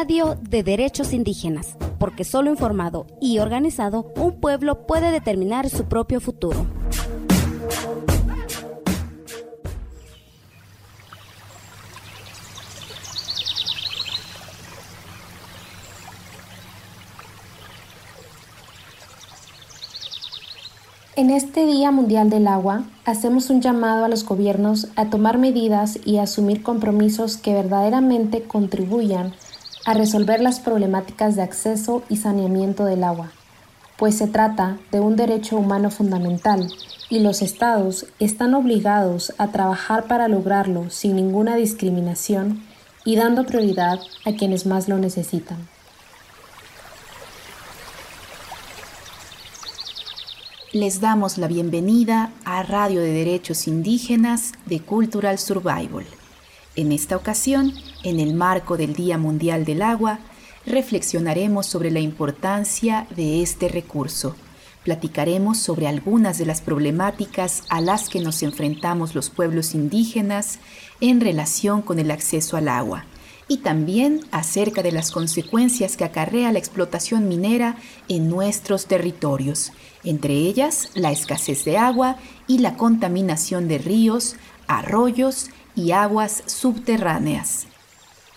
radio de derechos indígenas, porque solo informado y organizado un pueblo puede determinar su propio futuro. En este Día Mundial del Agua, hacemos un llamado a los gobiernos a tomar medidas y asumir compromisos que verdaderamente contribuyan a resolver las problemáticas de acceso y saneamiento del agua, pues se trata de un derecho humano fundamental y los estados están obligados a trabajar para lograrlo sin ninguna discriminación y dando prioridad a quienes más lo necesitan. Les damos la bienvenida a Radio de Derechos Indígenas de Cultural Survival. En esta ocasión, en el marco del Día Mundial del Agua, reflexionaremos sobre la importancia de este recurso. Platicaremos sobre algunas de las problemáticas a las que nos enfrentamos los pueblos indígenas en relación con el acceso al agua y también acerca de las consecuencias que acarrea la explotación minera en nuestros territorios, entre ellas la escasez de agua y la contaminación de ríos, arroyos y aguas subterráneas.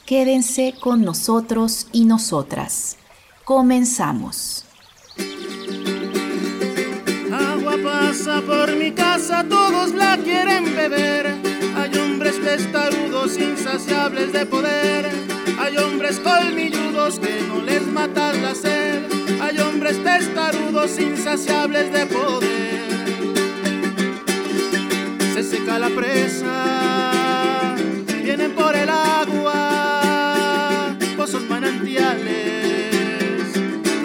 Quédense con nosotros y nosotras. Comenzamos. Agua pasa por mi casa, todos la quieren beber hay hombres testarudos, insaciables de poder. Hay hombres colmilludos que no les mata la sed. Hay hombres testarudos, insaciables de poder. Se seca la presa,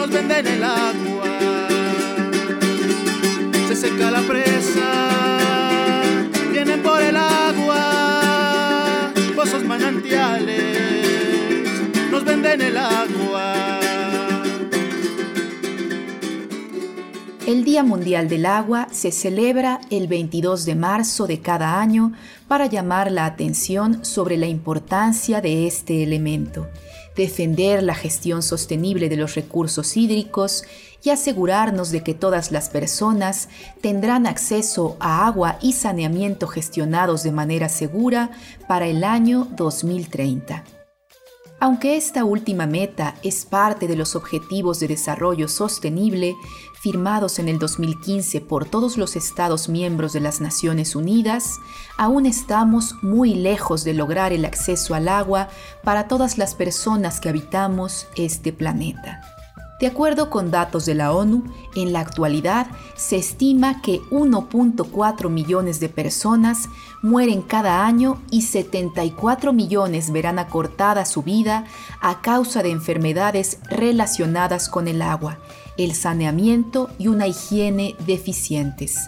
nos venden el agua. Se seca la presa por el agua, pozos manantiales, nos venden el agua. El Día Mundial del Agua se celebra el 22 de marzo de cada año para llamar la atención sobre la importancia de este elemento, defender la gestión sostenible de los recursos hídricos y asegurarnos de que todas las personas tendrán acceso a agua y saneamiento gestionados de manera segura para el año 2030. Aunque esta última meta es parte de los Objetivos de Desarrollo Sostenible firmados en el 2015 por todos los Estados miembros de las Naciones Unidas, aún estamos muy lejos de lograr el acceso al agua para todas las personas que habitamos este planeta. De acuerdo con datos de la ONU, en la actualidad se estima que 1.4 millones de personas mueren cada año y 74 millones verán acortada su vida a causa de enfermedades relacionadas con el agua, el saneamiento y una higiene deficientes.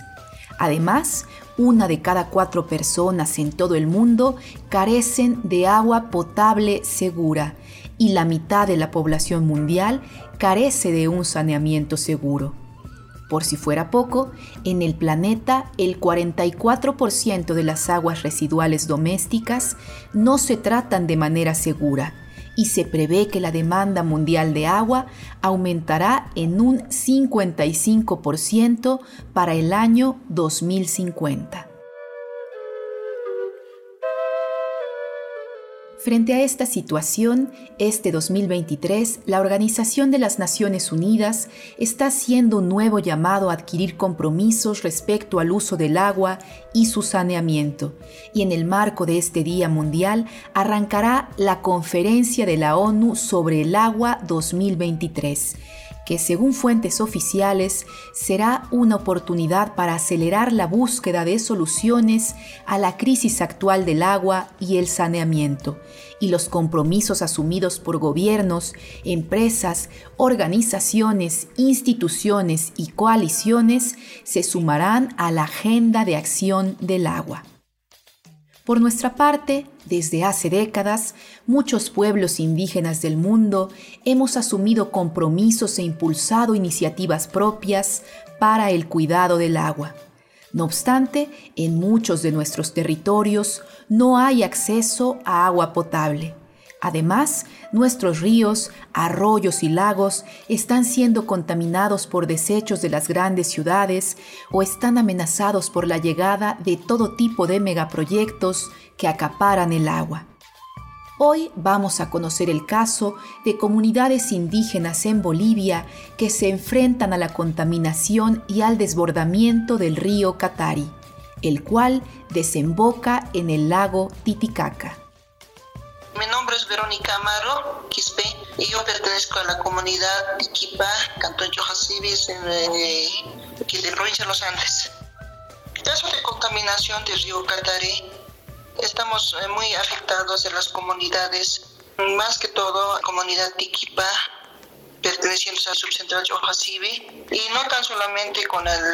Además, una de cada cuatro personas en todo el mundo carecen de agua potable segura y la mitad de la población mundial carece de un saneamiento seguro. Por si fuera poco, en el planeta el 44% de las aguas residuales domésticas no se tratan de manera segura y se prevé que la demanda mundial de agua aumentará en un 55% para el año 2050. Frente a esta situación, este 2023, la Organización de las Naciones Unidas está haciendo un nuevo llamado a adquirir compromisos respecto al uso del agua y su saneamiento, y en el marco de este Día Mundial arrancará la Conferencia de la ONU sobre el Agua 2023 que según fuentes oficiales será una oportunidad para acelerar la búsqueda de soluciones a la crisis actual del agua y el saneamiento, y los compromisos asumidos por gobiernos, empresas, organizaciones, instituciones y coaliciones se sumarán a la agenda de acción del agua. Por nuestra parte, desde hace décadas, muchos pueblos indígenas del mundo hemos asumido compromisos e impulsado iniciativas propias para el cuidado del agua. No obstante, en muchos de nuestros territorios no hay acceso a agua potable. Además, nuestros ríos, arroyos y lagos están siendo contaminados por desechos de las grandes ciudades o están amenazados por la llegada de todo tipo de megaproyectos que acaparan el agua. Hoy vamos a conocer el caso de comunidades indígenas en Bolivia que se enfrentan a la contaminación y al desbordamiento del río Catari, el cual desemboca en el lago Titicaca. Mi nombre es Verónica Amaro Quispe y yo pertenezco a la comunidad Iquipa, Cantón Chojasibis, en eh, de provincia de los Andes. Caso de contaminación del río Catari estamos eh, muy afectados en las comunidades, más que todo la comunidad Tiquipa, pertenecientes al subcentral Ojasibi, y no tan solamente con el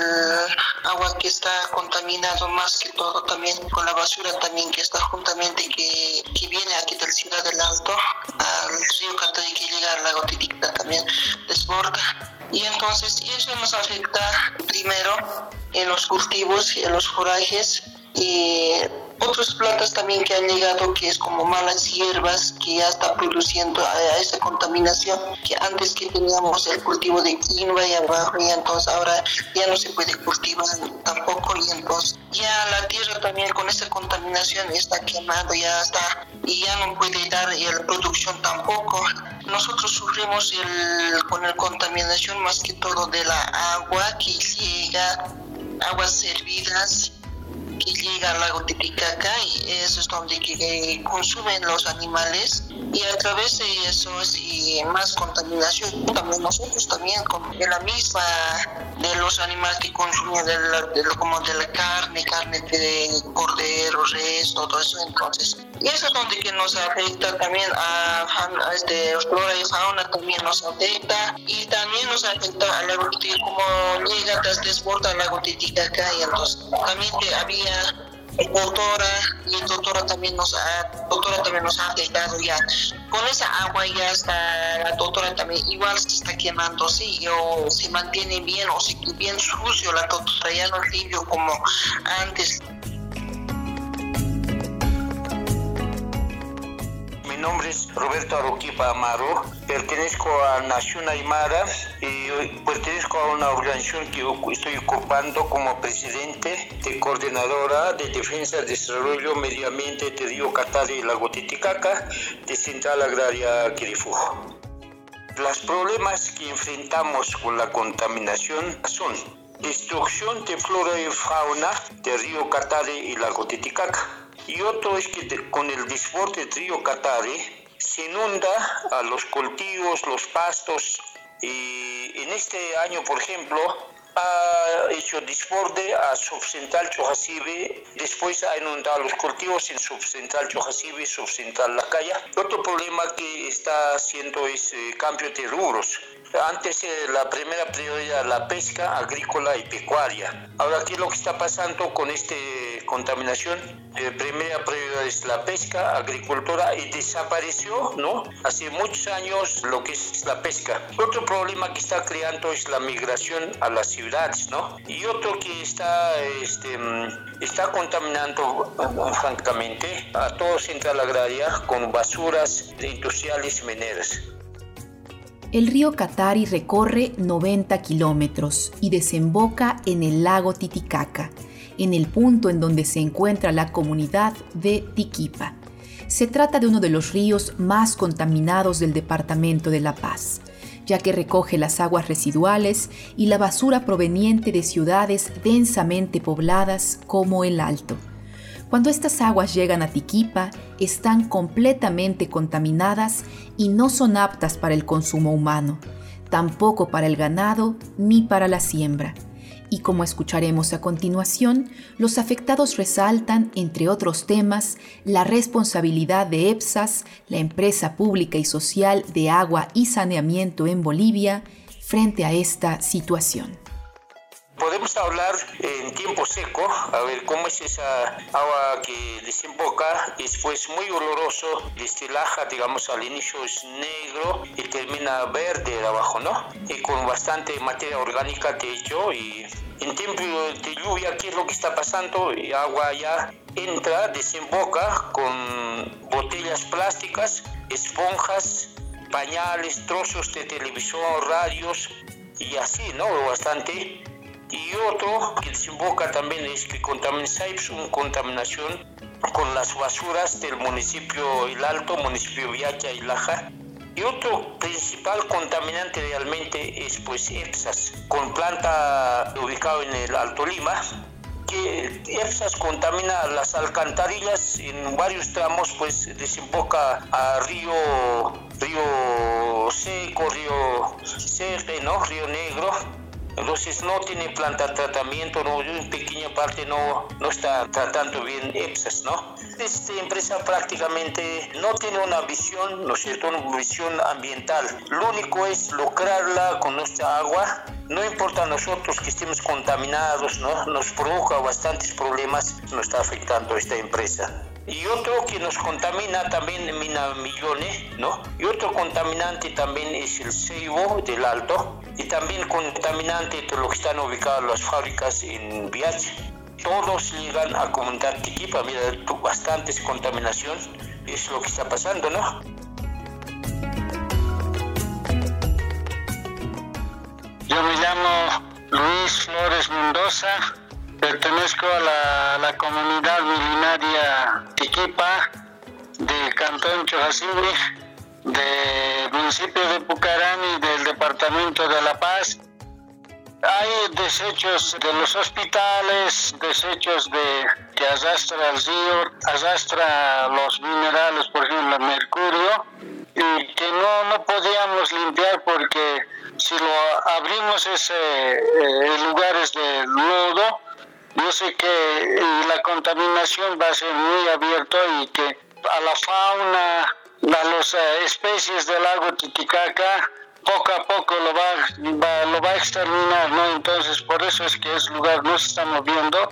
agua que está contaminado, más que todo también con la basura también que está juntamente, que, que viene aquí de la ciudad del Alto, al río Catay que llega al lago Titicaca también desborda. Y entonces eso nos afecta primero en los cultivos y en los forajes y otras plantas también que han llegado que es como malas hierbas que ya está produciendo a, esa contaminación que antes que teníamos el cultivo de quinoa y abajo y entonces ahora ya no se puede cultivar tampoco y entonces ya la tierra también con esa contaminación está quemando ya está y ya no puede dar la producción tampoco. Nosotros sufrimos el, con la contaminación más que todo de la agua que llega aguas servidas que llega al lago Titicaca y eso es donde que consumen los animales y a través de eso y más contaminación también nosotros también de la misma de los animales que consumen de como de la carne carne de cordero res todo eso entonces y eso es donde que nos afecta también a, a este flora y fauna también nos afecta y también nos afecta al lago como llega desborda el lago Titicaca y entonces también había doctora y el doctora también nos ha, doctora también nos ha afectado ya. Con esa agua ya está, la doctora también igual se está quemando, sí, o se mantiene bien o se bien sucio la doctora, ya no limpio como antes. Mi nombre es Roberto Aroquipa Amaro, pertenezco a Nación Aymara y pertenezco a una organización que estoy ocupando como presidente de coordinadora de defensa, desarrollo, medio ambiente de Río Catari y Lago Titicaca de Central Agraria Quirifú. Los problemas que enfrentamos con la contaminación son destrucción de flora y fauna de Río Catari y Lago Titicaca y otro es que con el desborde del río Catare se inunda a los cultivos, los pastos y en este año, por ejemplo, ha hecho desborde a subcentral Chojasibe, después ha inundado los cultivos en subcentral Chojasibe, subcentral Lacaya. Otro problema que está haciendo es eh, cambio de rubros. Antes eh, la primera prioridad la pesca agrícola y pecuaria. Ahora, ¿qué es lo que está pasando con esta contaminación? Eh, primera prioridad es la pesca, agricultura y desapareció, ¿no? Hace muchos años lo que es la pesca. Otro problema que está creando es la migración a las ciudades, ¿no? Y otro que está, este, mm, está contaminando francamente a todo Central Agraria con basuras industriales mineras. El río Catari recorre 90 kilómetros y desemboca en el lago Titicaca, en el punto en donde se encuentra la comunidad de Tiquipa. Se trata de uno de los ríos más contaminados del departamento de La Paz, ya que recoge las aguas residuales y la basura proveniente de ciudades densamente pobladas como el Alto. Cuando estas aguas llegan a Tiquipa, están completamente contaminadas y no son aptas para el consumo humano, tampoco para el ganado ni para la siembra. Y como escucharemos a continuación, los afectados resaltan, entre otros temas, la responsabilidad de EPSAS, la empresa pública y social de agua y saneamiento en Bolivia, frente a esta situación. Podemos hablar en tiempo seco, a ver cómo es esa agua que desemboca, después muy oloroso, destilaja, digamos, al inicio es negro y termina verde abajo, ¿no? Y con bastante materia orgánica de hecho y en tiempo de lluvia, ¿qué es lo que está pasando? Y agua ya entra, desemboca con botellas plásticas, esponjas, pañales, trozos de televisor, radios y así, ¿no? Bastante. Y otro que desemboca también es que contamina, una contaminación con las basuras del municipio El Alto, municipio Viacha y Laja. Y otro principal contaminante realmente es pues EPSAS, con planta ubicado en el Alto Lima, que EPSAS contamina las alcantarillas en varios tramos, pues desemboca a río, río seco, río Cerre, ¿no? río Negro, entonces no tiene planta de tratamiento, no, en pequeña parte no, no está tratando bien EPSAS, ¿no? Esta empresa prácticamente no tiene una visión, ¿no es cierto?, una visión ambiental. Lo único es lucrarla con nuestra agua. No importa nosotros que estemos contaminados, ¿no? Nos provoca bastantes problemas, nos está afectando esta empresa. Y otro que nos contamina también Mina Millones, ¿no? Y otro contaminante también es el ceibo del Alto. Y también contaminante de lo que están ubicadas las fábricas en Viaje. Todos llegan a comunidad Tiquipa, mira, bastantes contaminación. Es lo que está pasando, ¿no? Yo me llamo Luis Flores Mendoza Pertenezco a la, comunidad milenaria Tiquipa del Cantón Chojasibi, del municipio de Pucarani, del departamento de La Paz. Hay desechos de los hospitales, desechos de que arrastra el río, arrastra los minerales, por ejemplo, el mercurio, y que no, no podíamos limpiar porque si lo abrimos ese eh, lugares de lodo, yo sé que la contaminación va a ser muy abierta y que a la fauna, a las eh, especies del lago Titicaca, poco a poco lo va, lo va a exterminar, ¿no? Entonces, por eso es que ese lugar no se está moviendo.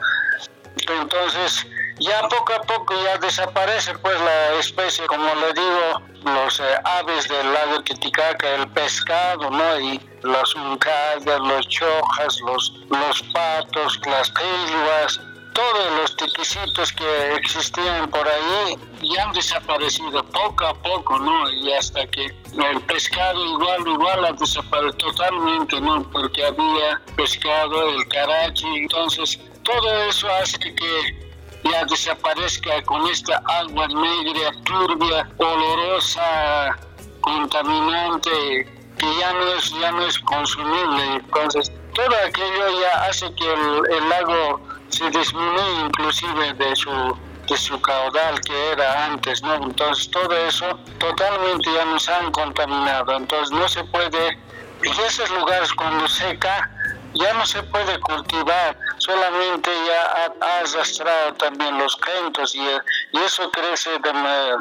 Entonces, ya poco a poco ya desaparece pues la especie, como le digo, los eh, aves del lago Titicaca, el pescado, ¿no? Y las uncallas, los chojas, los, los patos, las pilvas, todos los tiquicitos que existían por ahí ya han desaparecido poco a poco, ¿no? Y hasta que el pescado igual, igual ha desaparecido totalmente, ¿no? Porque había pescado, el carachi, entonces todo eso hace que ya desaparezca con esta agua negra, turbia, olorosa, contaminante, que ya no es, ya no es consumible. Entonces, todo aquello ya hace que el, lago se disminuya inclusive de su de su caudal que era antes, ¿no? Entonces todo eso totalmente ya nos han contaminado, entonces no se puede, en esos lugares cuando seca, ya no se puede cultivar, solamente ya ha, arrastrado también los cantos y, y, eso crece de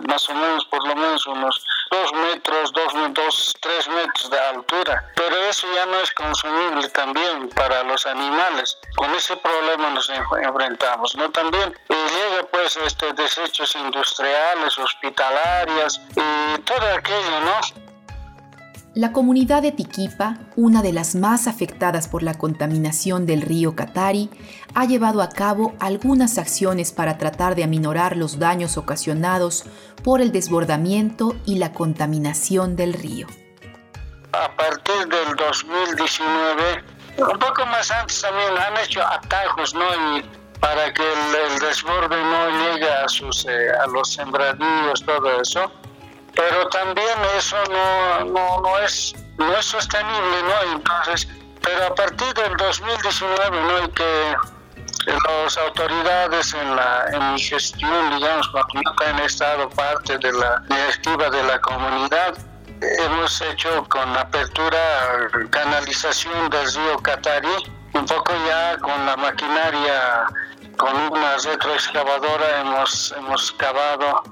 más o menos por lo menos unos dos metros, dos, dos, tres metros de altura. Pero eso ya no es consumible también para los animales. Con ese problema nos enfrentamos, ¿no? También llega pues este desechos industriales, hospitalarias y todo aquello, ¿no? La comunidad de Tiquipa, una de las más afectadas por la contaminación del río Catari, ha llevado a cabo algunas acciones para tratar de aminorar los daños ocasionados por el desbordamiento y la contaminación del río. A partir del 2019, un poco más antes también han hecho atajos, ¿no? para que el, desborde no llegue a, sus, eh, a los sembradíos, todo eso pero también eso no, no, no, es, no es sostenible, ¿no? Entonces, pero a partir del 2019, ¿no? Y que las autoridades en, la, en mi gestión, digamos, cuando yo han estado parte de la directiva de la comunidad, hemos hecho con apertura canalización del río Catari, un poco ya con la maquinaria, con una retroexcavadora hemos, hemos cavado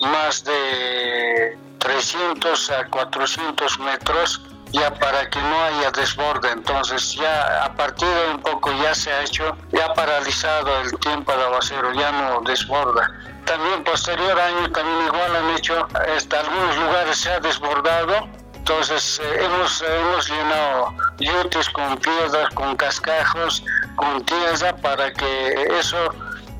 más de 300 a 400 metros ya para que no haya desborde. Entonces ya a partir de un poco ya se ha hecho, ya paralizado el tiempo de aguacero, ya no desborda. También posterior año también igual han hecho, hasta algunos lugares se ha desbordado. Entonces eh, hemos, hemos llenado yutes con piedras, con cascajos, con tierra para que eso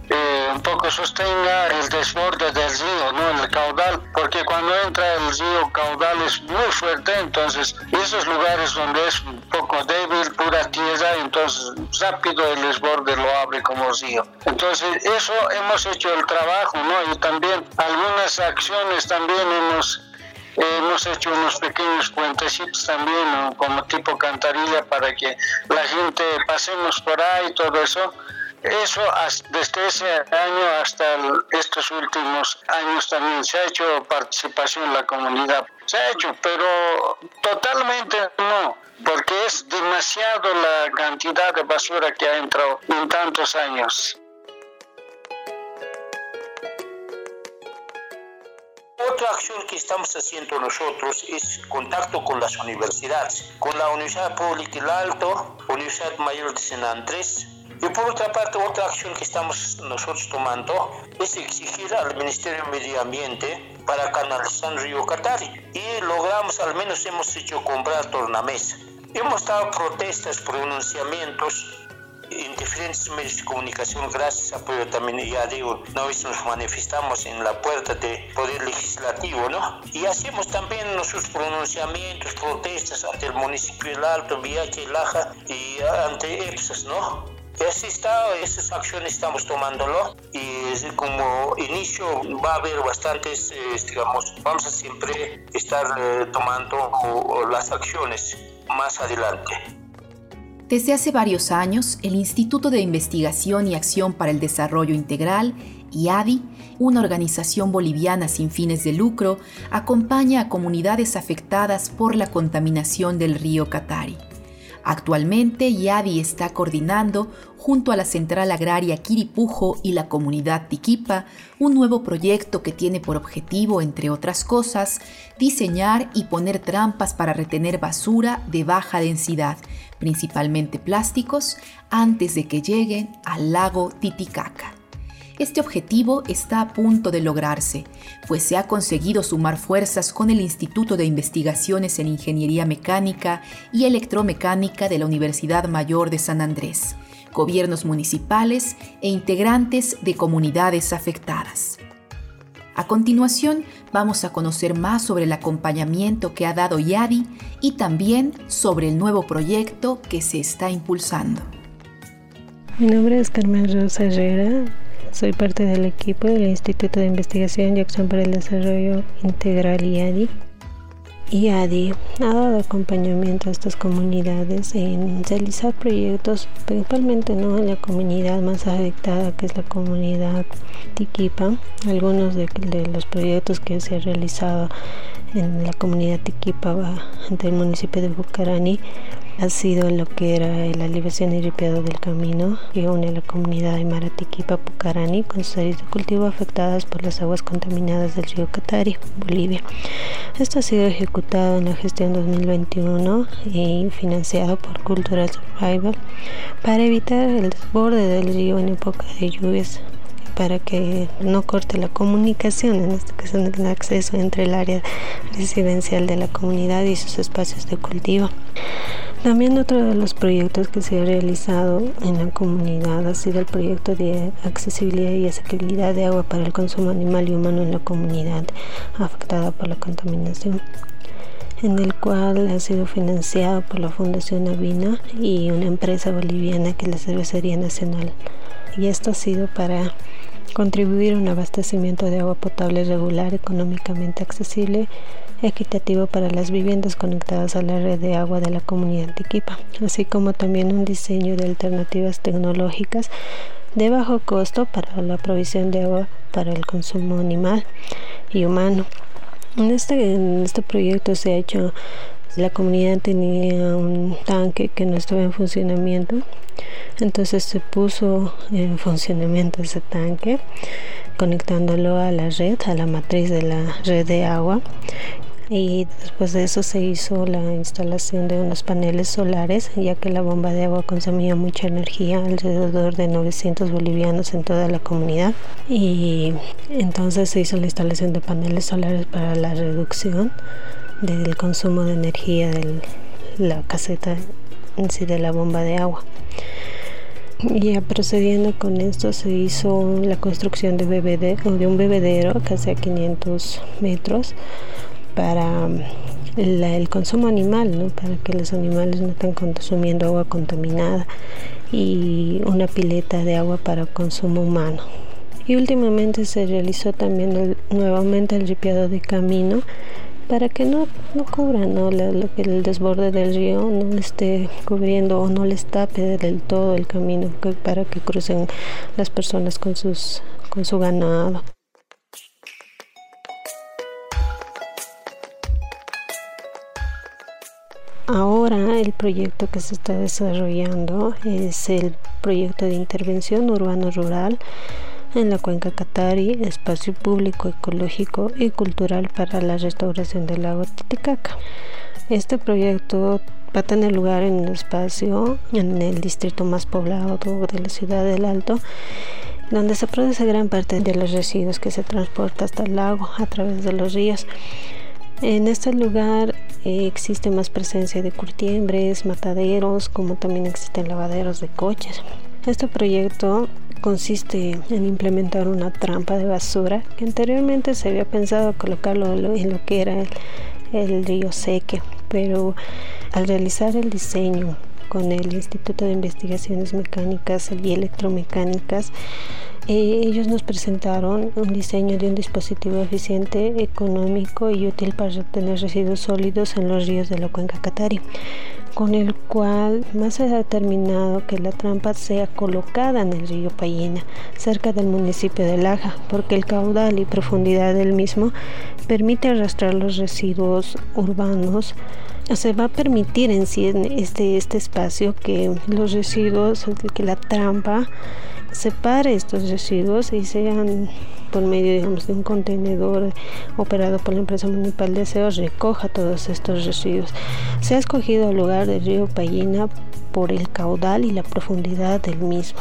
eh, un poco sostenga el desborde del río, ¿no? El caudal, porque cuando entra el río caudal es muy fuerte, entonces esos lugares donde es un poco débil, pura tierra, entonces rápido el desborde lo abre como río. Entonces eso hemos hecho el trabajo, ¿no? Y también algunas acciones también hemos hemos hecho unos pequeños puentecitos también, como tipo cantarilla, para que la gente pasemos por ahí, todo eso. Eso desde ese año hasta estos últimos años también se ha hecho participación en la comunidad. Se ha hecho, pero totalmente no, porque es demasiado la cantidad de basura que ha entrado en tantos años. Otra acción que estamos haciendo nosotros es contacto con las universidades, con la Universidad Pública del Alto, Universidad Mayor de San Andrés, y por otra parte, otra acción que estamos nosotros tomando es exigir al Ministerio de Medio Ambiente para canalizar el río Catari. Y logramos, al menos hemos hecho comprar tornamesa. Hemos dado protestas, pronunciamientos en diferentes medios de comunicación, gracias a apoyo también, ya digo, una vez nos manifestamos en la puerta del Poder Legislativo, ¿no? Y hacemos también nuestros pronunciamientos, protestas ante el municipio del Alto, Viaje, Laja y ante EPSAS, ¿no? Así está, esas acciones estamos tomándolo y como inicio va a haber bastantes, eh, digamos, vamos a siempre estar eh, tomando las acciones más adelante. Desde hace varios años, el Instituto de Investigación y Acción para el Desarrollo Integral, IADI, una organización boliviana sin fines de lucro, acompaña a comunidades afectadas por la contaminación del río Catari. Actualmente, IADI está coordinando, junto a la Central Agraria Quiripujo y la comunidad Tiquipa, un nuevo proyecto que tiene por objetivo, entre otras cosas, diseñar y poner trampas para retener basura de baja densidad, principalmente plásticos, antes de que lleguen al lago Titicaca. Este objetivo está a punto de lograrse, pues se ha conseguido sumar fuerzas con el Instituto de Investigaciones en Ingeniería Mecánica y Electromecánica de la Universidad Mayor de San Andrés, gobiernos municipales e integrantes de comunidades afectadas. A continuación, vamos a conocer más sobre el acompañamiento que ha dado YADI y también sobre el nuevo proyecto que se está impulsando. Mi nombre es Carmen Rosa Herrera, soy parte del equipo del Instituto de Investigación y Acción para el Desarrollo Integral IADI. IADI ha dado acompañamiento a estas comunidades en realizar proyectos, principalmente ¿no? en la comunidad más afectada, que es la comunidad Tiquipa. Algunos de, los proyectos que se han realizado en la comunidad Tiquipa del municipio de Bucarani ha sido lo que era la aliviación y ripiado del camino que une la comunidad de Maratiquipa Pucarani con sus áreas de cultivo afectadas por las aguas contaminadas del río Catari, Bolivia. Esto ha sido ejecutado en la gestión 2021 y financiado por Cultural Survival para evitar el desborde del río en época de lluvias para que no corte la comunicación, en este caso el acceso entre el área residencial de la comunidad y sus espacios de cultivo. También otro de los proyectos que se ha realizado en la comunidad ha sido el proyecto de accesibilidad y asequibilidad de agua para el consumo animal y humano en la comunidad afectada por la contaminación en el cual ha sido financiado por la Fundación Avina y una empresa boliviana que es la Cervecería Nacional. Y esto ha sido para contribuir a un abastecimiento de agua potable regular, económicamente accesible, equitativo para las viviendas conectadas a la red de agua de la comunidad de Equipa, así como también un diseño de alternativas tecnológicas de bajo costo para la provisión de agua para el consumo animal y humano. En este, en este proyecto se ha hecho la comunidad tenía un tanque que no estaba en funcionamiento, entonces se puso en funcionamiento ese tanque conectándolo a la red, a la matriz de la red de agua. Y después de eso se hizo la instalación de unos paneles solares ya que la bomba de agua consumía mucha energía alrededor de 900 bolivianos en toda la comunidad. Y entonces se hizo la instalación de paneles solares para la reducción del consumo de energía de la caseta en sí de la bomba de agua. Ya procediendo con esto se hizo la construcción de, de un bebedero casi a 500 metros para el consumo animal, ¿no? para que los animales no estén consumiendo agua contaminada y una pileta de agua para consumo humano. Y últimamente se realizó también nuevamente el ripiado de camino para que no, no cubran ¿no? Que el desborde del río no esté cubriendo o no les tape del todo el camino para que crucen las personas con, sus, con su ganado. Ahora el proyecto que se está desarrollando es el proyecto de intervención urbano-rural en la cuenca Catari, espacio público, ecológico y cultural para la restauración del lago Titicaca. Este proyecto va a tener lugar en un espacio en el distrito más poblado de la ciudad del Alto, donde se produce gran parte de los residuos que se transporta hasta el lago a través de los ríos. En este lugar eh, existe más presencia de curtiembres, mataderos, como también existen lavaderos de coches. Este proyecto consiste en implementar una trampa de basura que anteriormente se había pensado colocarlo en lo que era el río Seque, pero al realizar el diseño con el Instituto de Investigaciones Mecánicas y Electromecánicas, eh, ellos nos presentaron un diseño de un dispositivo eficiente, económico y útil para retener residuos sólidos en los ríos de la cuenca Catari, con el cual más se ha determinado que la trampa sea colocada en el río Payina, cerca del municipio de Laja, porque el caudal y profundidad del mismo permite arrastrar los residuos urbanos. Se va a permitir en sí en este, este espacio que los residuos, que la trampa separe estos residuos y sean por medio digamos, de un contenedor operado por la empresa municipal de aseo recoja todos estos residuos. Se ha escogido el lugar del río Payina por el caudal y la profundidad del mismo.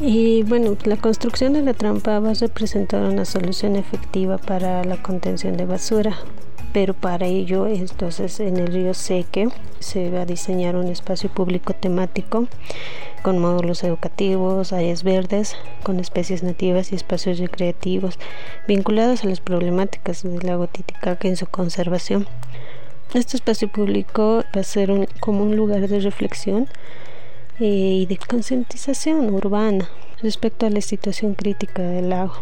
Y bueno, la construcción de la trampa va a representar una solución efectiva para la contención de basura, pero para ello entonces en el río Seque se va a diseñar un espacio público temático con módulos educativos, áreas verdes, con especies nativas y espacios recreativos vinculados a las problemáticas del lago Titicaca en su conservación. Este espacio público va a ser como un lugar de reflexión eh, y de concientización urbana respecto a la situación crítica del lago.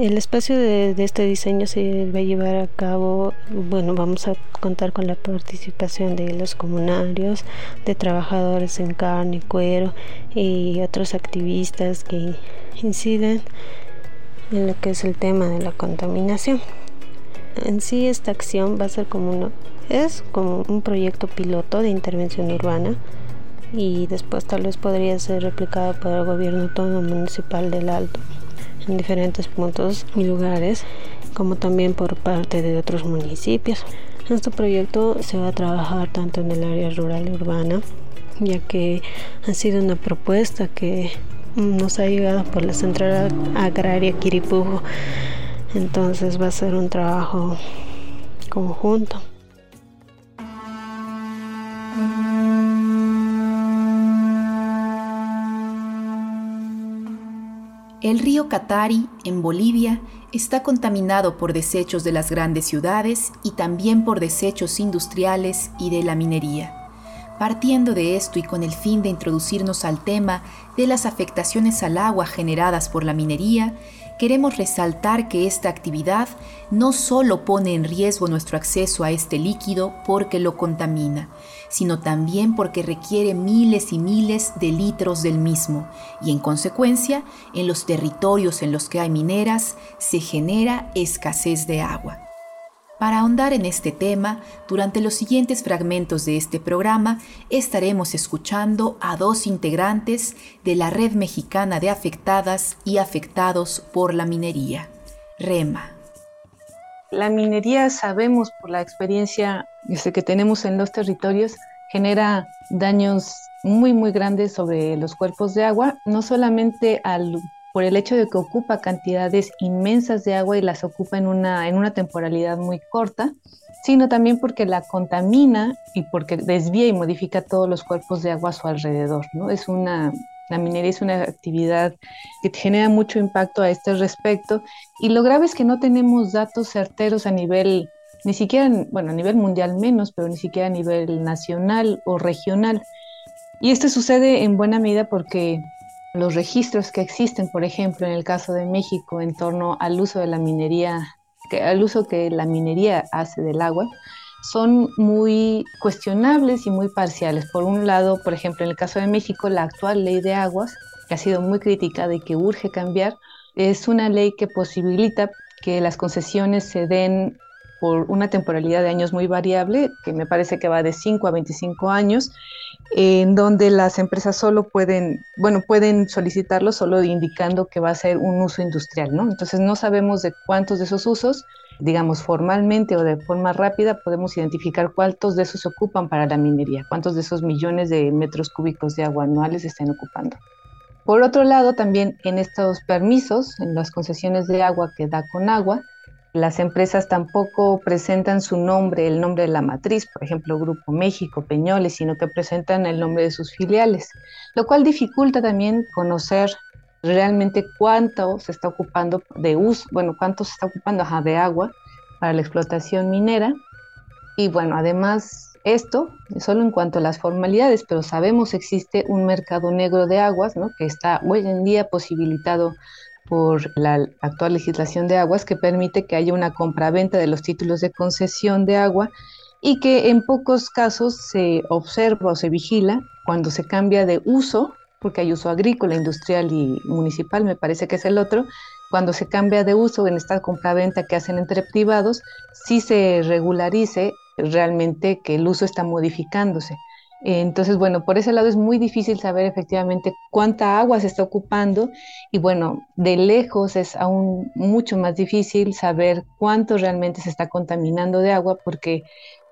El espacio de, este diseño se va a llevar a cabo, bueno, vamos a contar con la participación de los comunarios, de trabajadores en carne y cuero y otros activistas que inciden en lo que es el tema de la contaminación. En sí esta acción va a ser como uno, es como un proyecto piloto de intervención urbana y después tal vez podría ser replicado por el gobierno autónomo municipal del Alto en diferentes puntos y lugares, como también por parte de otros municipios. Este proyecto se va a trabajar tanto en el área rural y urbana, ya que ha sido una propuesta que nos ha llegado por la Central Agraria Quiripujo. Entonces va a ser un trabajo conjunto. Catari, en Bolivia, está contaminado por desechos de las grandes ciudades y también por desechos industriales y de la minería. Partiendo de esto y con el fin de introducirnos al tema de las afectaciones al agua generadas por la minería, queremos resaltar que esta actividad no solo pone en riesgo nuestro acceso a este líquido porque lo contamina, sino también porque requiere miles y miles de litros del mismo y en consecuencia, en los territorios en los que hay mineras se genera escasez de agua. Para ahondar en este tema, durante los siguientes fragmentos de este programa estaremos escuchando a dos integrantes de la Red Mexicana de Afectadas y Afectados por la Minería, REMA. La minería, sabemos por la experiencia este, que tenemos en los territorios, genera daños muy, muy grandes sobre los cuerpos de agua, no solamente al por el hecho de que ocupa cantidades inmensas de agua y las ocupa en una, en una temporalidad muy corta, sino también porque la contamina y porque desvía y modifica todos los cuerpos de agua a su alrededor. ¿no? Es, una, La minería es una actividad que genera mucho impacto a este respecto y lo grave es que no tenemos datos certeros a nivel, ni siquiera, bueno, a nivel mundial menos, pero ni siquiera a nivel nacional o regional. Y esto sucede en buena medida porque los registros que existen, por ejemplo, en el caso de México en torno al uso de la minería, al uso que la minería hace del agua, son muy cuestionables y muy parciales. Por un lado, por ejemplo, en el caso de México, la actual ley de aguas, que ha sido muy criticada y que urge cambiar, es una ley que posibilita que las concesiones se den por una temporalidad de años muy variable, que me parece que va de 5 a 25 años, en donde las empresas solo pueden, bueno, pueden solicitarlo solo indicando que va a ser un uso industrial, ¿no? Entonces no sabemos de cuántos de esos usos, digamos formalmente o de forma rápida, podemos identificar cuántos de esos ocupan para la minería, cuántos de esos millones de metros cúbicos de agua anuales están ocupando. Por otro lado, también en estos permisos, en las concesiones de agua que da con agua, las empresas tampoco presentan su nombre, el nombre de la matriz, por ejemplo, Grupo México, Peñoles, sino que presentan el nombre de sus filiales, lo cual dificulta también conocer realmente cuánto se está ocupando de uso, bueno, cuánto se está ocupando de agua para la explotación minera. Y bueno, además esto, solo en cuanto a las formalidades, pero sabemos existe un mercado negro de aguas, ¿no? que está hoy en día posibilitado por la actual legislación de aguas que permite que haya una compraventa de los títulos de concesión de agua y que en pocos casos se observa o se vigila cuando se cambia de uso, porque hay uso agrícola, industrial y municipal, me parece que es el otro, cuando se cambia de uso en esta compraventa que hacen entre privados, sí se regularice realmente que el uso está modificándose. Entonces, bueno, por ese lado es muy difícil saber efectivamente cuánta agua se está ocupando y bueno, de lejos es aún mucho más difícil saber cuánto realmente se está contaminando de agua porque,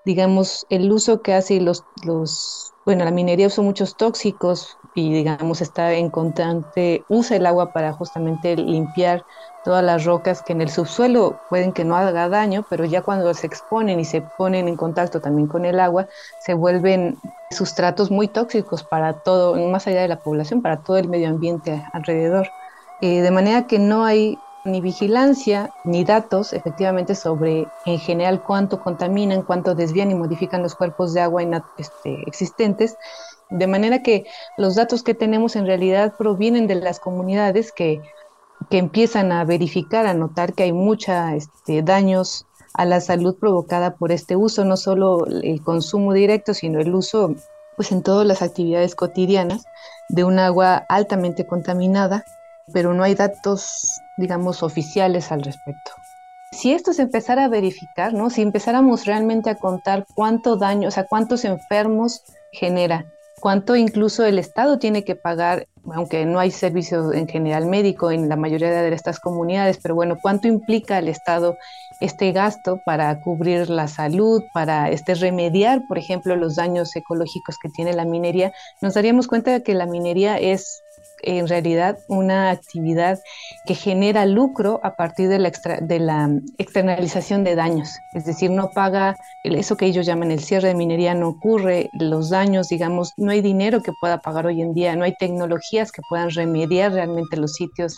digamos, el uso que hace los, los bueno, la minería usa muchos tóxicos y, digamos, está en constante, usa el agua para justamente limpiar todas las rocas que en el subsuelo pueden que no haga daño, pero ya cuando se exponen y se ponen en contacto también con el agua, se vuelven sustratos muy tóxicos para todo, más allá de la población, para todo el medio ambiente alrededor. Eh, de manera que no hay ni vigilancia ni datos efectivamente sobre en general cuánto contaminan, cuánto desvían y modifican los cuerpos de agua este, existentes, de manera que los datos que tenemos en realidad provienen de las comunidades que, que empiezan a verificar, a notar que hay muchos este, daños a la salud provocada por este uso, no solo el consumo directo, sino el uso pues en todas las actividades cotidianas de un agua altamente contaminada pero no hay datos, digamos, oficiales al respecto. Si esto se empezara a verificar, ¿no? Si empezáramos realmente a contar cuánto daño, o sea, cuántos enfermos genera, cuánto incluso el Estado tiene que pagar, aunque no hay servicio en general médico en la mayoría de estas comunidades, pero bueno, cuánto implica al Estado este gasto para cubrir la salud, para este remediar, por ejemplo, los daños ecológicos que tiene la minería, nos daríamos cuenta de que la minería es en realidad una actividad que genera lucro a partir de la, de la externalización de daños, es decir, no paga eso que ellos llaman el cierre de minería, no ocurre, los daños, digamos, no hay dinero que pueda pagar hoy en día, no hay tecnologías que puedan remediar realmente los sitios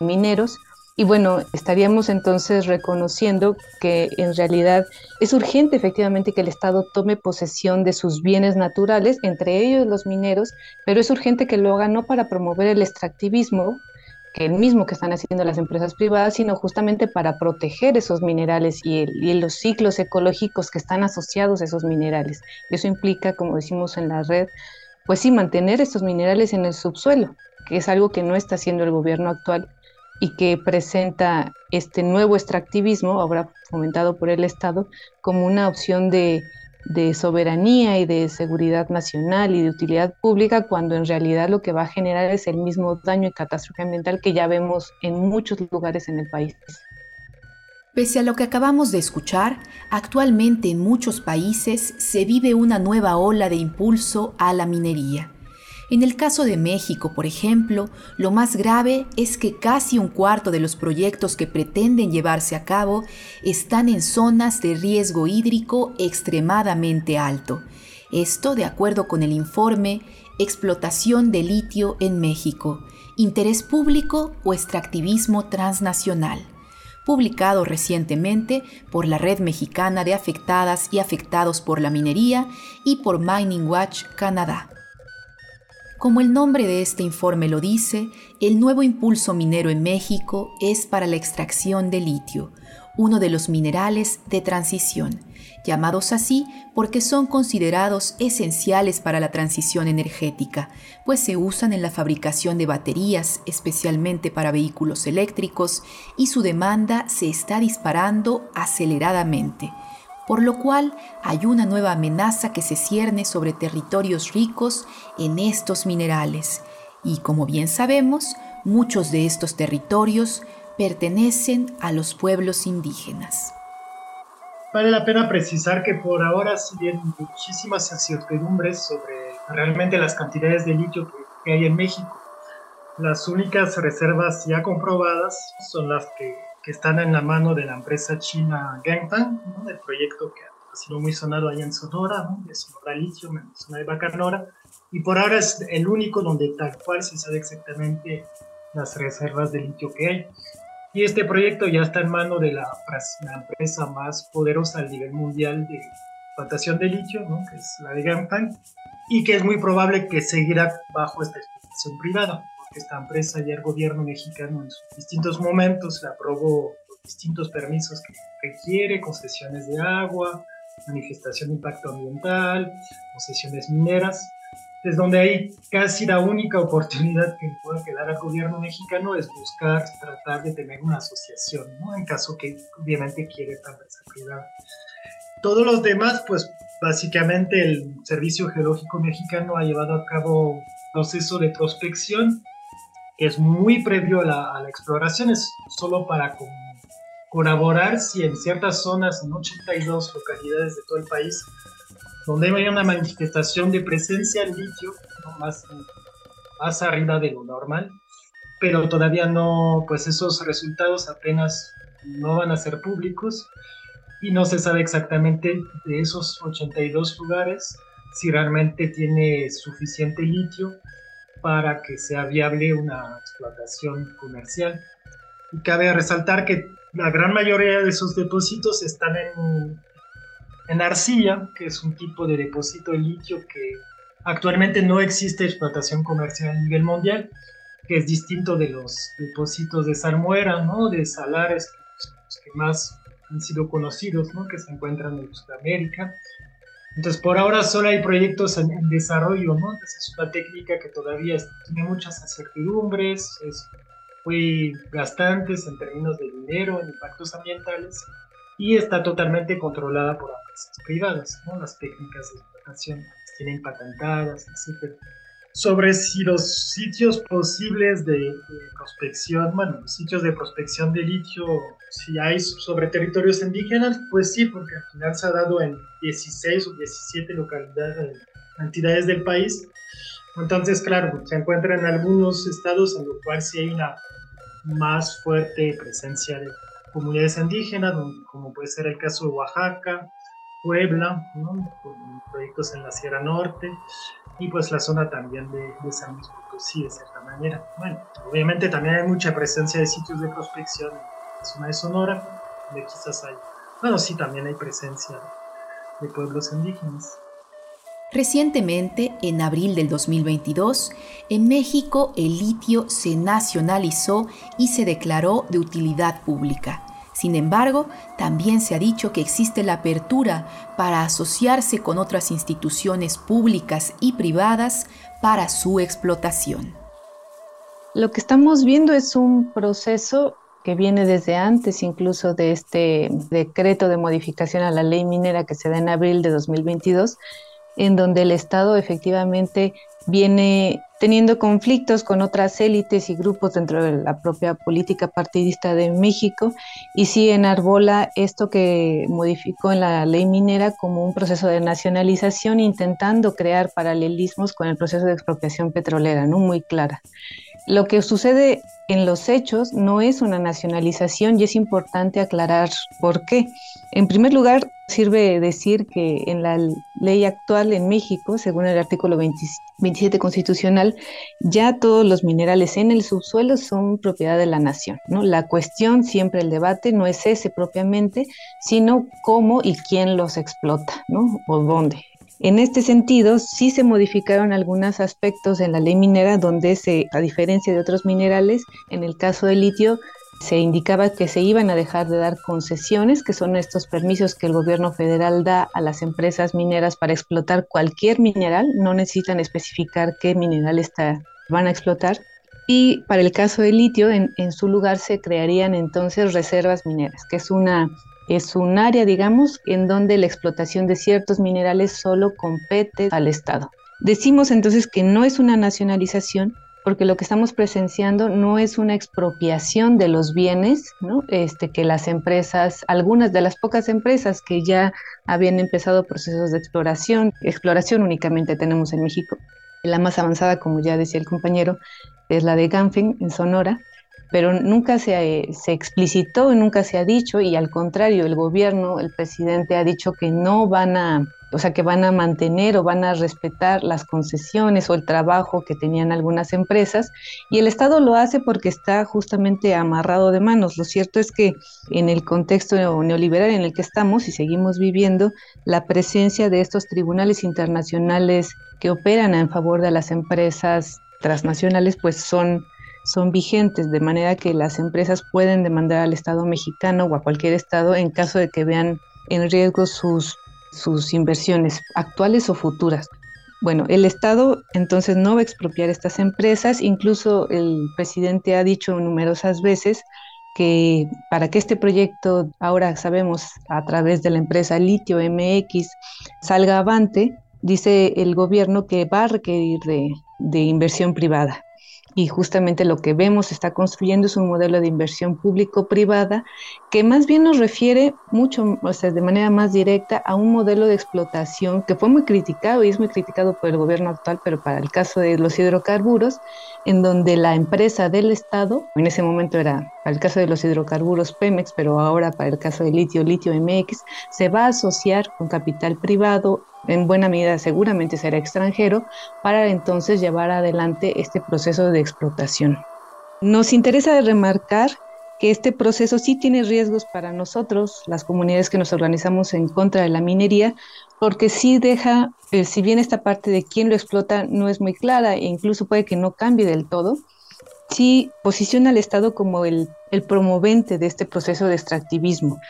mineros y bueno, estaríamos entonces reconociendo que en realidad es urgente efectivamente que el Estado tome posesión de sus bienes naturales, entre ellos los mineros, pero es urgente que lo haga no para promover el extractivismo, que el mismo que están haciendo las empresas privadas, sino justamente para proteger esos minerales y, y, los ciclos ecológicos que están asociados a esos minerales. Eso implica, como decimos en la red, pues sí, mantener estos minerales en el subsuelo, que es algo que no está haciendo el gobierno actual y que presenta este nuevo extractivismo, ahora fomentado por el Estado, como una opción de, soberanía y de seguridad nacional y de utilidad pública, cuando en realidad lo que va a generar es el mismo daño y catástrofe ambiental que ya vemos en muchos lugares en el país. Pese a lo que acabamos de escuchar, actualmente en muchos países se vive una nueva ola de impulso a la minería en el caso de México, por ejemplo, lo más grave es que casi un cuarto de los proyectos que pretenden llevarse a cabo están en zonas de riesgo hídrico extremadamente alto. Esto de acuerdo con el informe Explotación de litio en México, interés público o extractivismo transnacional, publicado recientemente por la Red Mexicana de Afectadas y Afectados por la Minería y por Mining Watch Canadá. Como el nombre de este informe lo dice, el nuevo impulso minero en México es para la extracción de litio, uno de los minerales de transición, llamados así porque son considerados esenciales para la transición energética, pues se usan en la fabricación de baterías, especialmente para vehículos eléctricos, y su demanda se está disparando aceleradamente por lo cual hay una nueva amenaza que se cierne sobre territorios ricos en estos minerales, y como bien sabemos, muchos de estos territorios pertenecen a los pueblos indígenas. Vale la pena precisar que por ahora sí hay muchísimas incertidumbres sobre realmente las cantidades de litio que hay en México. Las únicas reservas ya comprobadas son las que que están en la mano de la empresa china Ganfeng, ¿no? proyecto que ha sido muy sonado allá en Sonora, ¿no? de Sonora Litio, en zona de Bacanora, y por ahora es el único donde tal cual se sabe exactamente las reservas de litio que hay. Y este proyecto ya está en mano de la, la empresa más poderosa a nivel mundial de explotación de litio, ¿no? que es la de Ganfeng, y que es muy probable que seguirá bajo esta explotación privada esta empresa y el gobierno mexicano en sus distintos momentos le aprobó distintos permisos que requiere, concesiones de agua, manifestación de impacto ambiental, concesiones mineras. Es donde hay casi la única oportunidad que pueda quedar al gobierno mexicano es buscar, tratar de tener una asociación, ¿no? En caso que obviamente quiere esta empresa privada. Todos los demás, pues básicamente el Servicio Geológico Mexicano ha llevado a cabo proceso de prospección es muy previo a la, exploración, es solo para colaborar si en ciertas zonas, en 82 localidades de todo el país, donde hay una manifestación de presencia en litio, más, más arriba de lo normal, pero todavía no, pues esos resultados apenas no van a ser públicos y no se sabe exactamente de esos 82 lugares si realmente tiene suficiente litio para que sea viable una explotación comercial. Y cabe resaltar que la gran mayoría de esos depósitos están en, en arcilla, que es un tipo de depósito de litio que actualmente no existe explotación comercial a nivel mundial, que es distinto de los depósitos de salmuera, ¿no? de salares, que los que más han sido conocidos, ¿no? que se encuentran en Sudamérica entonces, por ahora solo hay proyectos en, desarrollo, ¿no? es una técnica que todavía tiene muchas incertidumbres, es muy gastantes en términos de dinero, en impactos ambientales, y está totalmente controlada por empresas privadas, ¿no? Las técnicas de explotación tienen patentadas, etc sobre si los sitios posibles de, prospección, bueno, los sitios de prospección de litio, si hay sobre territorios indígenas, pues sí, porque al final se ha dado en 16 o 17 localidades, entidades del país. Entonces, claro, se encuentra en algunos estados en los cuales sí hay una más fuerte presencia de comunidades indígenas, como puede ser el caso de Oaxaca, Puebla, ¿no? proyectos en la Sierra Norte, y pues la zona también de, de San Luis Potosí de cierta manera. Bueno, obviamente también hay mucha presencia de sitios de prospección zona de Sonora, donde quizás hay, bueno, sí, también hay presencia de pueblos indígenas. Recientemente, en abril del 2022, en México el litio se nacionalizó y se declaró de utilidad pública. Sin embargo, también se ha dicho que existe la apertura para asociarse con otras instituciones públicas y privadas para su explotación. Lo que estamos viendo es un proceso que viene desde antes incluso de este decreto de modificación a la ley minera que se da en abril de 2022, en donde el Estado efectivamente viene teniendo conflictos con otras élites y grupos dentro de la propia política partidista de México y sí enarbola esto que modificó en la ley minera como un proceso de nacionalización intentando crear paralelismos con el proceso de expropiación petrolera, ¿no? Muy clara. Lo que sucede en los hechos no es una nacionalización y es importante aclarar por qué. En primer lugar, sirve decir que en la ley actual en México, según el artículo 27 constitucional, ya todos los minerales en el subsuelo son propiedad de la nación. La cuestión, siempre el debate, no es ese propiamente, sino cómo y quién los explota, ¿no? o dónde. En este sentido, sí se modificaron algunos aspectos en la ley minera donde a diferencia de otros minerales, en el caso del litio, se indicaba que se iban a dejar de dar concesiones, que son estos permisos que el gobierno federal da a las empresas mineras para explotar cualquier mineral, no necesitan especificar qué mineral está, van a explotar. Y para el caso del litio, en su lugar se crearían entonces reservas mineras, que es una es un área, digamos, en donde la explotación de ciertos minerales solo compete al Estado. Decimos entonces que no es una nacionalización porque lo que estamos presenciando no es una expropiación de los bienes, ¿no? este, que las empresas, algunas de las pocas empresas que ya habían empezado procesos de exploración, exploración únicamente tenemos en México. La más avanzada, como ya decía el compañero, es la de Ganfeng en Sonora, pero nunca se, se explicitó, nunca se ha dicho, y al contrario, el gobierno, el presidente ha dicho que no van a, o sea, que van a mantener o van a respetar las concesiones o el trabajo que tenían algunas empresas, y el Estado lo hace porque está justamente amarrado de manos. Lo cierto es que en el contexto neoliberal en el que estamos y seguimos viviendo, la presencia de estos tribunales internacionales que operan en favor de las empresas transnacionales, pues son son vigentes, de manera que las empresas pueden demandar al Estado mexicano o a cualquier Estado en caso de que vean en riesgo sus, sus inversiones actuales o futuras. Bueno, el Estado entonces no va a expropiar estas empresas, incluso el presidente ha dicho numerosas veces que para que este proyecto, ahora sabemos a través de la empresa Litio MX, salga avante, dice el gobierno que va a requerir de, de inversión privada y justamente lo que vemos está construyendo es un modelo de inversión público-privada que más bien nos refiere mucho, o sea, de manera más directa a un modelo de explotación que fue muy criticado y es muy criticado por el gobierno actual, pero para el caso de los hidrocarburos, en donde la empresa del Estado, en ese momento era para el caso de los hidrocarburos Pemex, pero ahora para el caso de litio, litio MX, se va a asociar con capital privado en buena medida seguramente será extranjero, para entonces llevar adelante este proceso de explotación. Nos interesa remarcar que este proceso sí tiene riesgos para nosotros, las comunidades que nos organizamos en contra de la minería, porque sí deja, eh, si bien esta parte de quién lo explota no es muy clara e incluso puede que no cambie del todo, sí posiciona al Estado como el, promovente de este proceso de extractivismo.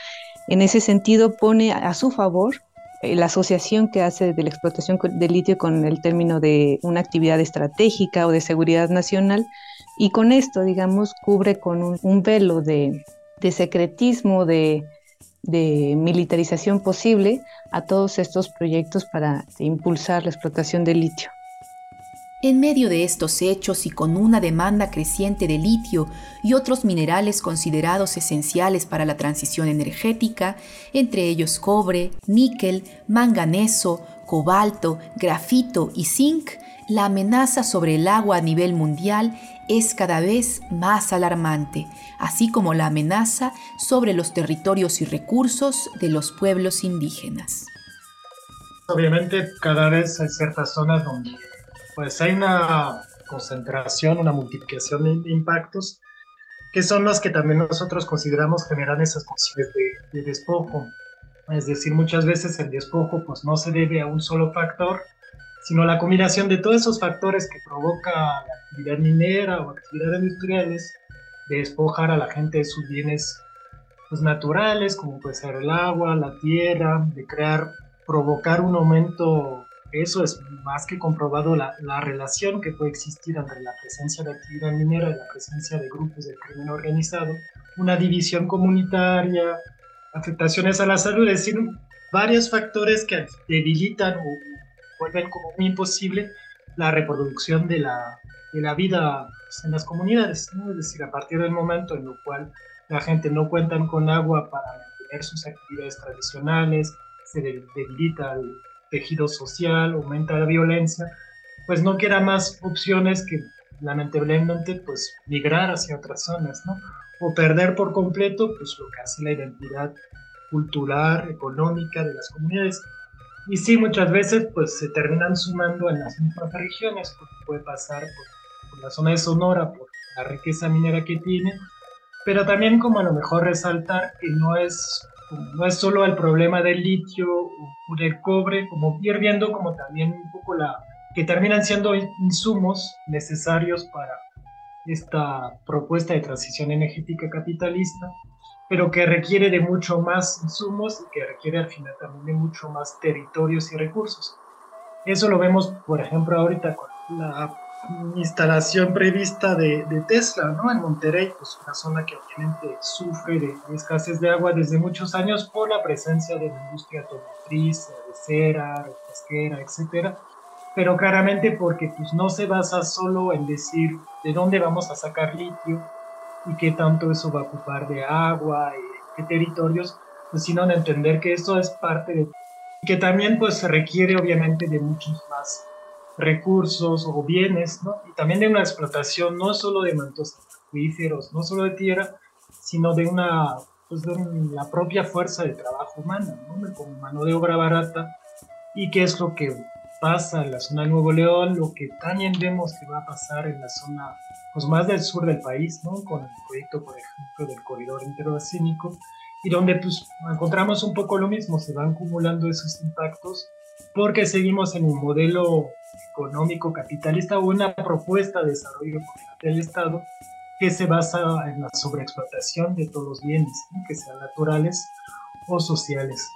En ese sentido pone a su favor la asociación que hace de la explotación de litio con el término de una actividad estratégica o de seguridad nacional y con esto, digamos, cubre con un, velo de, secretismo, de, de militarización posible a todos estos proyectos para impulsar la explotación de litio. En medio de estos hechos y con una demanda creciente de litio y otros minerales considerados esenciales para la transición energética, entre ellos cobre, níquel, manganeso, cobalto, grafito y zinc, la amenaza sobre el agua a nivel mundial es cada vez más alarmante, así como la amenaza sobre los territorios y recursos de los pueblos indígenas. Obviamente cada vez hay ciertas zonas donde pues hay una concentración, una multiplicación de impactos que son los que también nosotros consideramos generan esas condiciones de, despojo. Es decir, muchas veces el despojo pues no se debe a un solo factor, sino a la combinación de todos esos factores que provoca la actividad minera o actividades industriales, de despojar a la gente de sus bienes pues, naturales, como puede ser el agua, la tierra, de crear, provocar un aumento eso es más que comprobado la, la, relación que puede existir entre la presencia de actividad minera y la presencia de grupos de crimen organizado, una división comunitaria, afectaciones a la salud, es decir, varios factores que debilitan o vuelven como muy imposible la reproducción de la, de la vida en las comunidades, es decir, a partir del momento en el cual la gente no cuenta con agua para mantener sus actividades tradicionales, se debilita el tejido social, aumenta la violencia, pues no queda más opciones que lamentablemente pues migrar hacia otras zonas, ¿no? O perder por completo pues lo que hace la identidad cultural, económica de las comunidades. Y sí, muchas veces pues se terminan sumando en las mismas regiones, porque puede pasar por, por la zona de Sonora, por la riqueza minera que tiene, pero también como a lo mejor resaltar que no es, no es solo el problema del litio o del cobre, como ir como también un poco la, que terminan siendo insumos necesarios para esta propuesta de transición energética capitalista, pero que requiere de mucho más insumos y que requiere al final también de mucho más territorios y recursos. Eso lo vemos, por ejemplo, ahorita con la instalación prevista de, Tesla, ¿no? En Monterrey, pues una zona que obviamente sufre de, escasez de agua desde muchos años por la presencia de la industria automotriz, de cera, pesquera, etcétera, pero claramente porque pues no se basa solo en decir de dónde vamos a sacar litio y qué tanto eso va a ocupar de agua y qué territorios, pues sino en entender que eso es parte de que también pues requiere obviamente de muchos más recursos o bienes, ¿no? Y también de una explotación no solo de mantos acuíferos, no solo de tierra, sino de una, pues de la propia fuerza de trabajo humana, ¿no? Como mano de obra barata. ¿Y qué es lo que pasa en la zona de Nuevo León? Lo que también vemos que va a pasar en la zona, pues más del sur del país, ¿no? Con el proyecto, por ejemplo, del corredor interoceánico, y donde pues encontramos un poco lo mismo, se van acumulando esos impactos porque seguimos en un modelo económico capitalista o una propuesta de desarrollo del Estado que se basa en la sobreexplotación de todos los bienes, que sean naturales o sociales.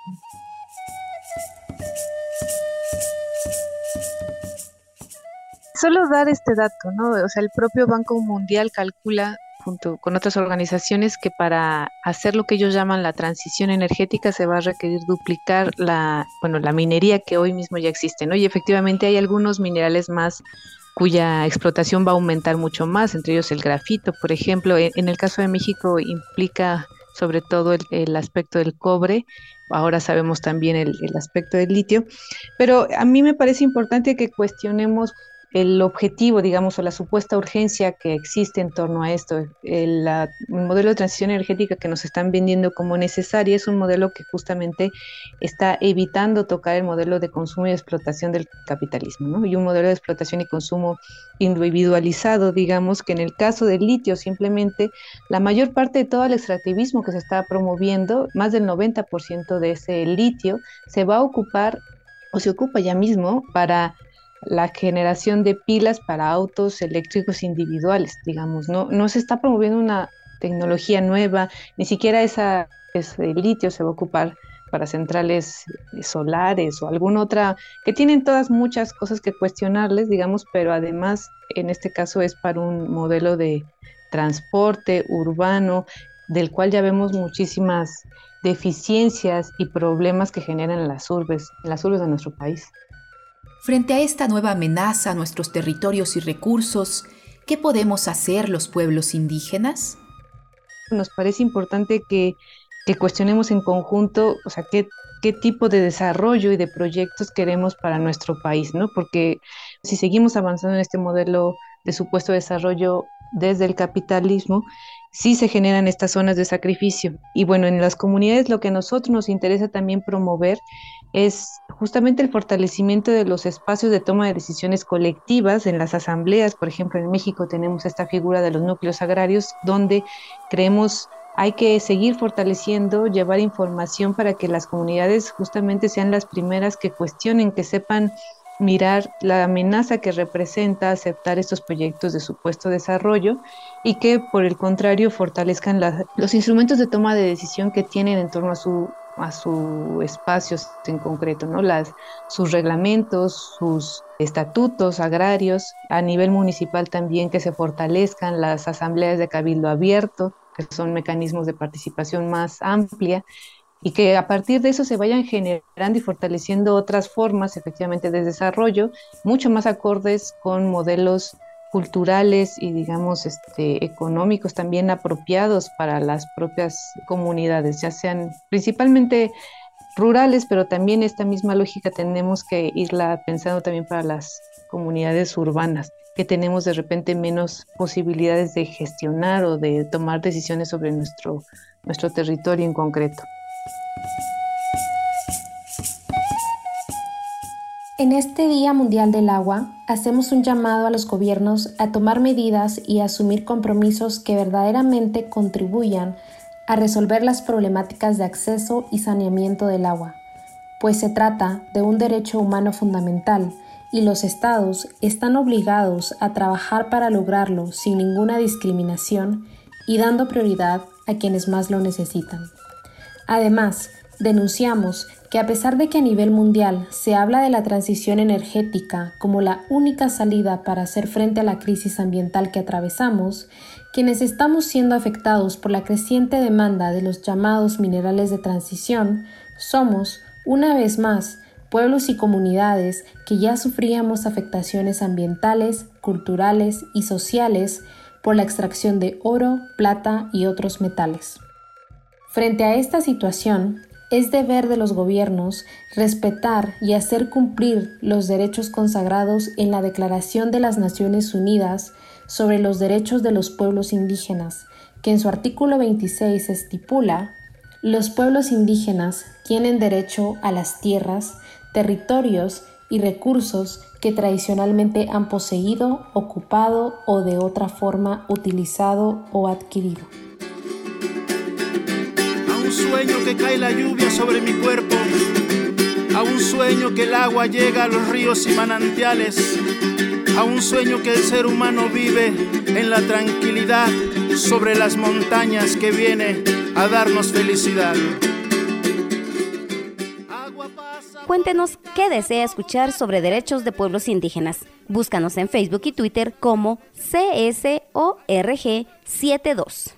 Solo dar este dato, ¿no? O sea, el propio Banco Mundial calcula junto con otras organizaciones que para hacer lo que ellos llaman la transición energética se va a requerir duplicar la, bueno, la minería que hoy mismo ya existe, ¿no? Y efectivamente hay algunos minerales más cuya explotación va a aumentar mucho más, entre ellos el grafito, por ejemplo, en, el caso de México implica sobre todo el, aspecto del cobre, ahora sabemos también el, el aspecto del litio, pero a mí me parece importante que cuestionemos el objetivo, digamos, o la supuesta urgencia que existe en torno a esto. El, modelo de transición energética que nos están vendiendo como necesaria es un modelo que justamente está evitando tocar el modelo de consumo y explotación del capitalismo, ¿no? Y un modelo de explotación y consumo individualizado, digamos, que en el caso del litio simplemente la mayor parte de todo el extractivismo que se está promoviendo, más del 90% de ese litio, se va a ocupar o se ocupa ya mismo para la generación de pilas para autos eléctricos individuales, digamos, no, no se está promoviendo una tecnología nueva, ni siquiera esa, ese litio se va a ocupar para centrales solares o alguna otra, que tienen todas muchas cosas que cuestionarles, digamos, pero además en este caso es para un modelo de transporte urbano, del cual ya vemos muchísimas deficiencias y problemas que generan las urbes, las urbes de nuestro país. Frente a esta nueva amenaza a nuestros territorios y recursos, ¿qué podemos hacer los pueblos indígenas? Nos parece importante que, cuestionemos en conjunto, o sea, qué, qué tipo de desarrollo y de proyectos queremos para nuestro país, ¿no? Porque si seguimos avanzando en este modelo de supuesto desarrollo desde el capitalismo, sí se generan estas zonas de sacrificio. Y bueno, en las comunidades lo que a nosotros nos interesa también promover es justamente el fortalecimiento de los espacios de toma de decisiones colectivas en las asambleas. Por ejemplo, en México tenemos esta figura de los núcleos agrarios donde creemos hay que seguir fortaleciendo, llevar información para que las comunidades justamente sean las primeras que cuestionen, que sepan mirar la amenaza que representa aceptar estos proyectos de supuesto desarrollo y que por el contrario fortalezcan los instrumentos de toma de decisión que tienen en torno a su a sus espacios en concreto, ¿no? Las, sus reglamentos, sus estatutos agrarios, a nivel municipal también que se fortalezcan las asambleas de cabildo abierto, que son mecanismos de participación más amplia, y que a partir de eso se vayan generando y fortaleciendo otras formas efectivamente de desarrollo, mucho más acordes con modelos culturales y digamos este, económicos también apropiados para las propias comunidades, ya sean principalmente rurales, pero también esta misma lógica tenemos que irla pensando también para las comunidades urbanas. que tenemos de repente menos posibilidades de gestionar o de tomar decisiones sobre nuestro, nuestro territorio en concreto. En este Día Mundial del Agua, hacemos un llamado a los gobiernos a tomar medidas y asumir compromisos que verdaderamente contribuyan a resolver las problemáticas de acceso y saneamiento del agua, pues se trata de un derecho humano fundamental y los estados están obligados a trabajar para lograrlo sin ninguna discriminación y dando prioridad a quienes más lo necesitan. Además, denunciamos que a pesar de que a nivel mundial se habla de la transición energética como la única salida para hacer frente a la crisis ambiental que atravesamos, quienes estamos siendo afectados por la creciente demanda de los llamados minerales de transición somos, una vez más, pueblos y comunidades que ya sufríamos afectaciones ambientales, culturales y sociales por la extracción de oro, plata y otros metales. Frente a esta situación, es deber de los gobiernos respetar y hacer cumplir los derechos consagrados en la Declaración de las Naciones Unidas sobre los Derechos de los Pueblos Indígenas, que en su artículo 26 estipula los pueblos indígenas tienen derecho a las tierras, territorios y recursos que tradicionalmente han poseído, ocupado o de otra forma utilizado o adquirido. Sueño que cae la lluvia sobre mi cuerpo, a un sueño que el agua llega a los ríos y manantiales, a un sueño que el ser humano vive en la tranquilidad sobre las montañas que viene a darnos felicidad. Cuéntenos qué desea escuchar sobre derechos de pueblos indígenas. Búscanos en Facebook y Twitter como CSORG72.